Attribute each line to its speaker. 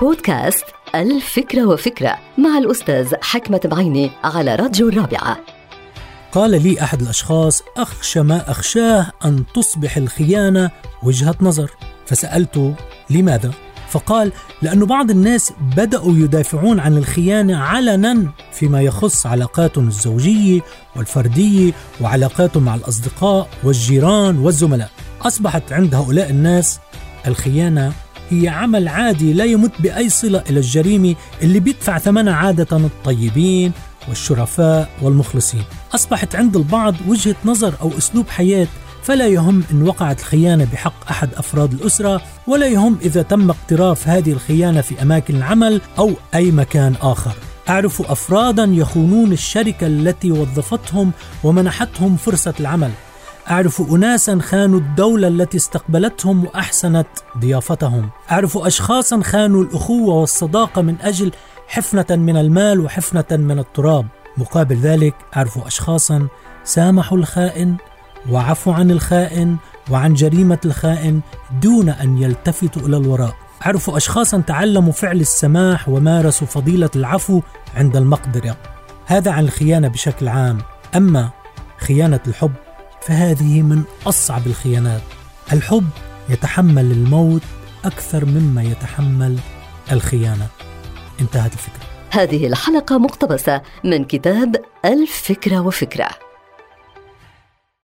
Speaker 1: بودكاست الفكرة وفكرة مع الأستاذ حكمة بعيني على راديو الرابعة.
Speaker 2: قال لي أحد الأشخاص أخشى ما أخشاه أن تصبح الخيانة وجهة نظر. فسألته لماذا؟ فقال لأن بعض الناس بدأوا يدافعون عن الخيانة علنا فيما يخص علاقاتهم الزوجية والفردية وعلاقاتهم مع الأصدقاء والجيران والزملاء. أصبحت عند هؤلاء الناس الخيانة هي عمل عادي لا يمت بأي صلة إلى الجريمة اللي بيدفع ثمنها عادة الطيبين والشرفاء والمخلصين. أصبحت عند البعض وجهة نظر أو أسلوب حياة فلا يهم إن وقعت الخيانة بحق أحد أفراد الأسرة ولا يهم إذا تم اقتراف هذه الخيانة في أماكن العمل أو أي مكان آخر. أعرف أفرادا يخونون الشركة التي وظفتهم ومنحتهم فرصة العمل. أعرف أناسا خانوا الدولة التي استقبلتهم وأحسنت ضيافتهم. أعرف أشخاصا خانوا الأخوة والصداقة من أجل حفنة من المال وحفنة من التراب. مقابل ذلك أعرف أشخاصا سامحوا الخائن وعفوا عن الخائن وعن جريمة الخائن دون أن يلتفتوا إلى الوراء. أعرف أشخاصا تعلموا فعل السماح ومارسوا فضيلة العفو عند المقدرة. هذا عن الخيانة بشكل عام. أما خيانة الحب فهذه من أصعب الخيانات. الحب يتحمل الموت أكثر مما يتحمل الخيانة. انتهت الفكرة.
Speaker 1: هذه الحلقة مقتبسة من كتاب الفكرة وفكرة.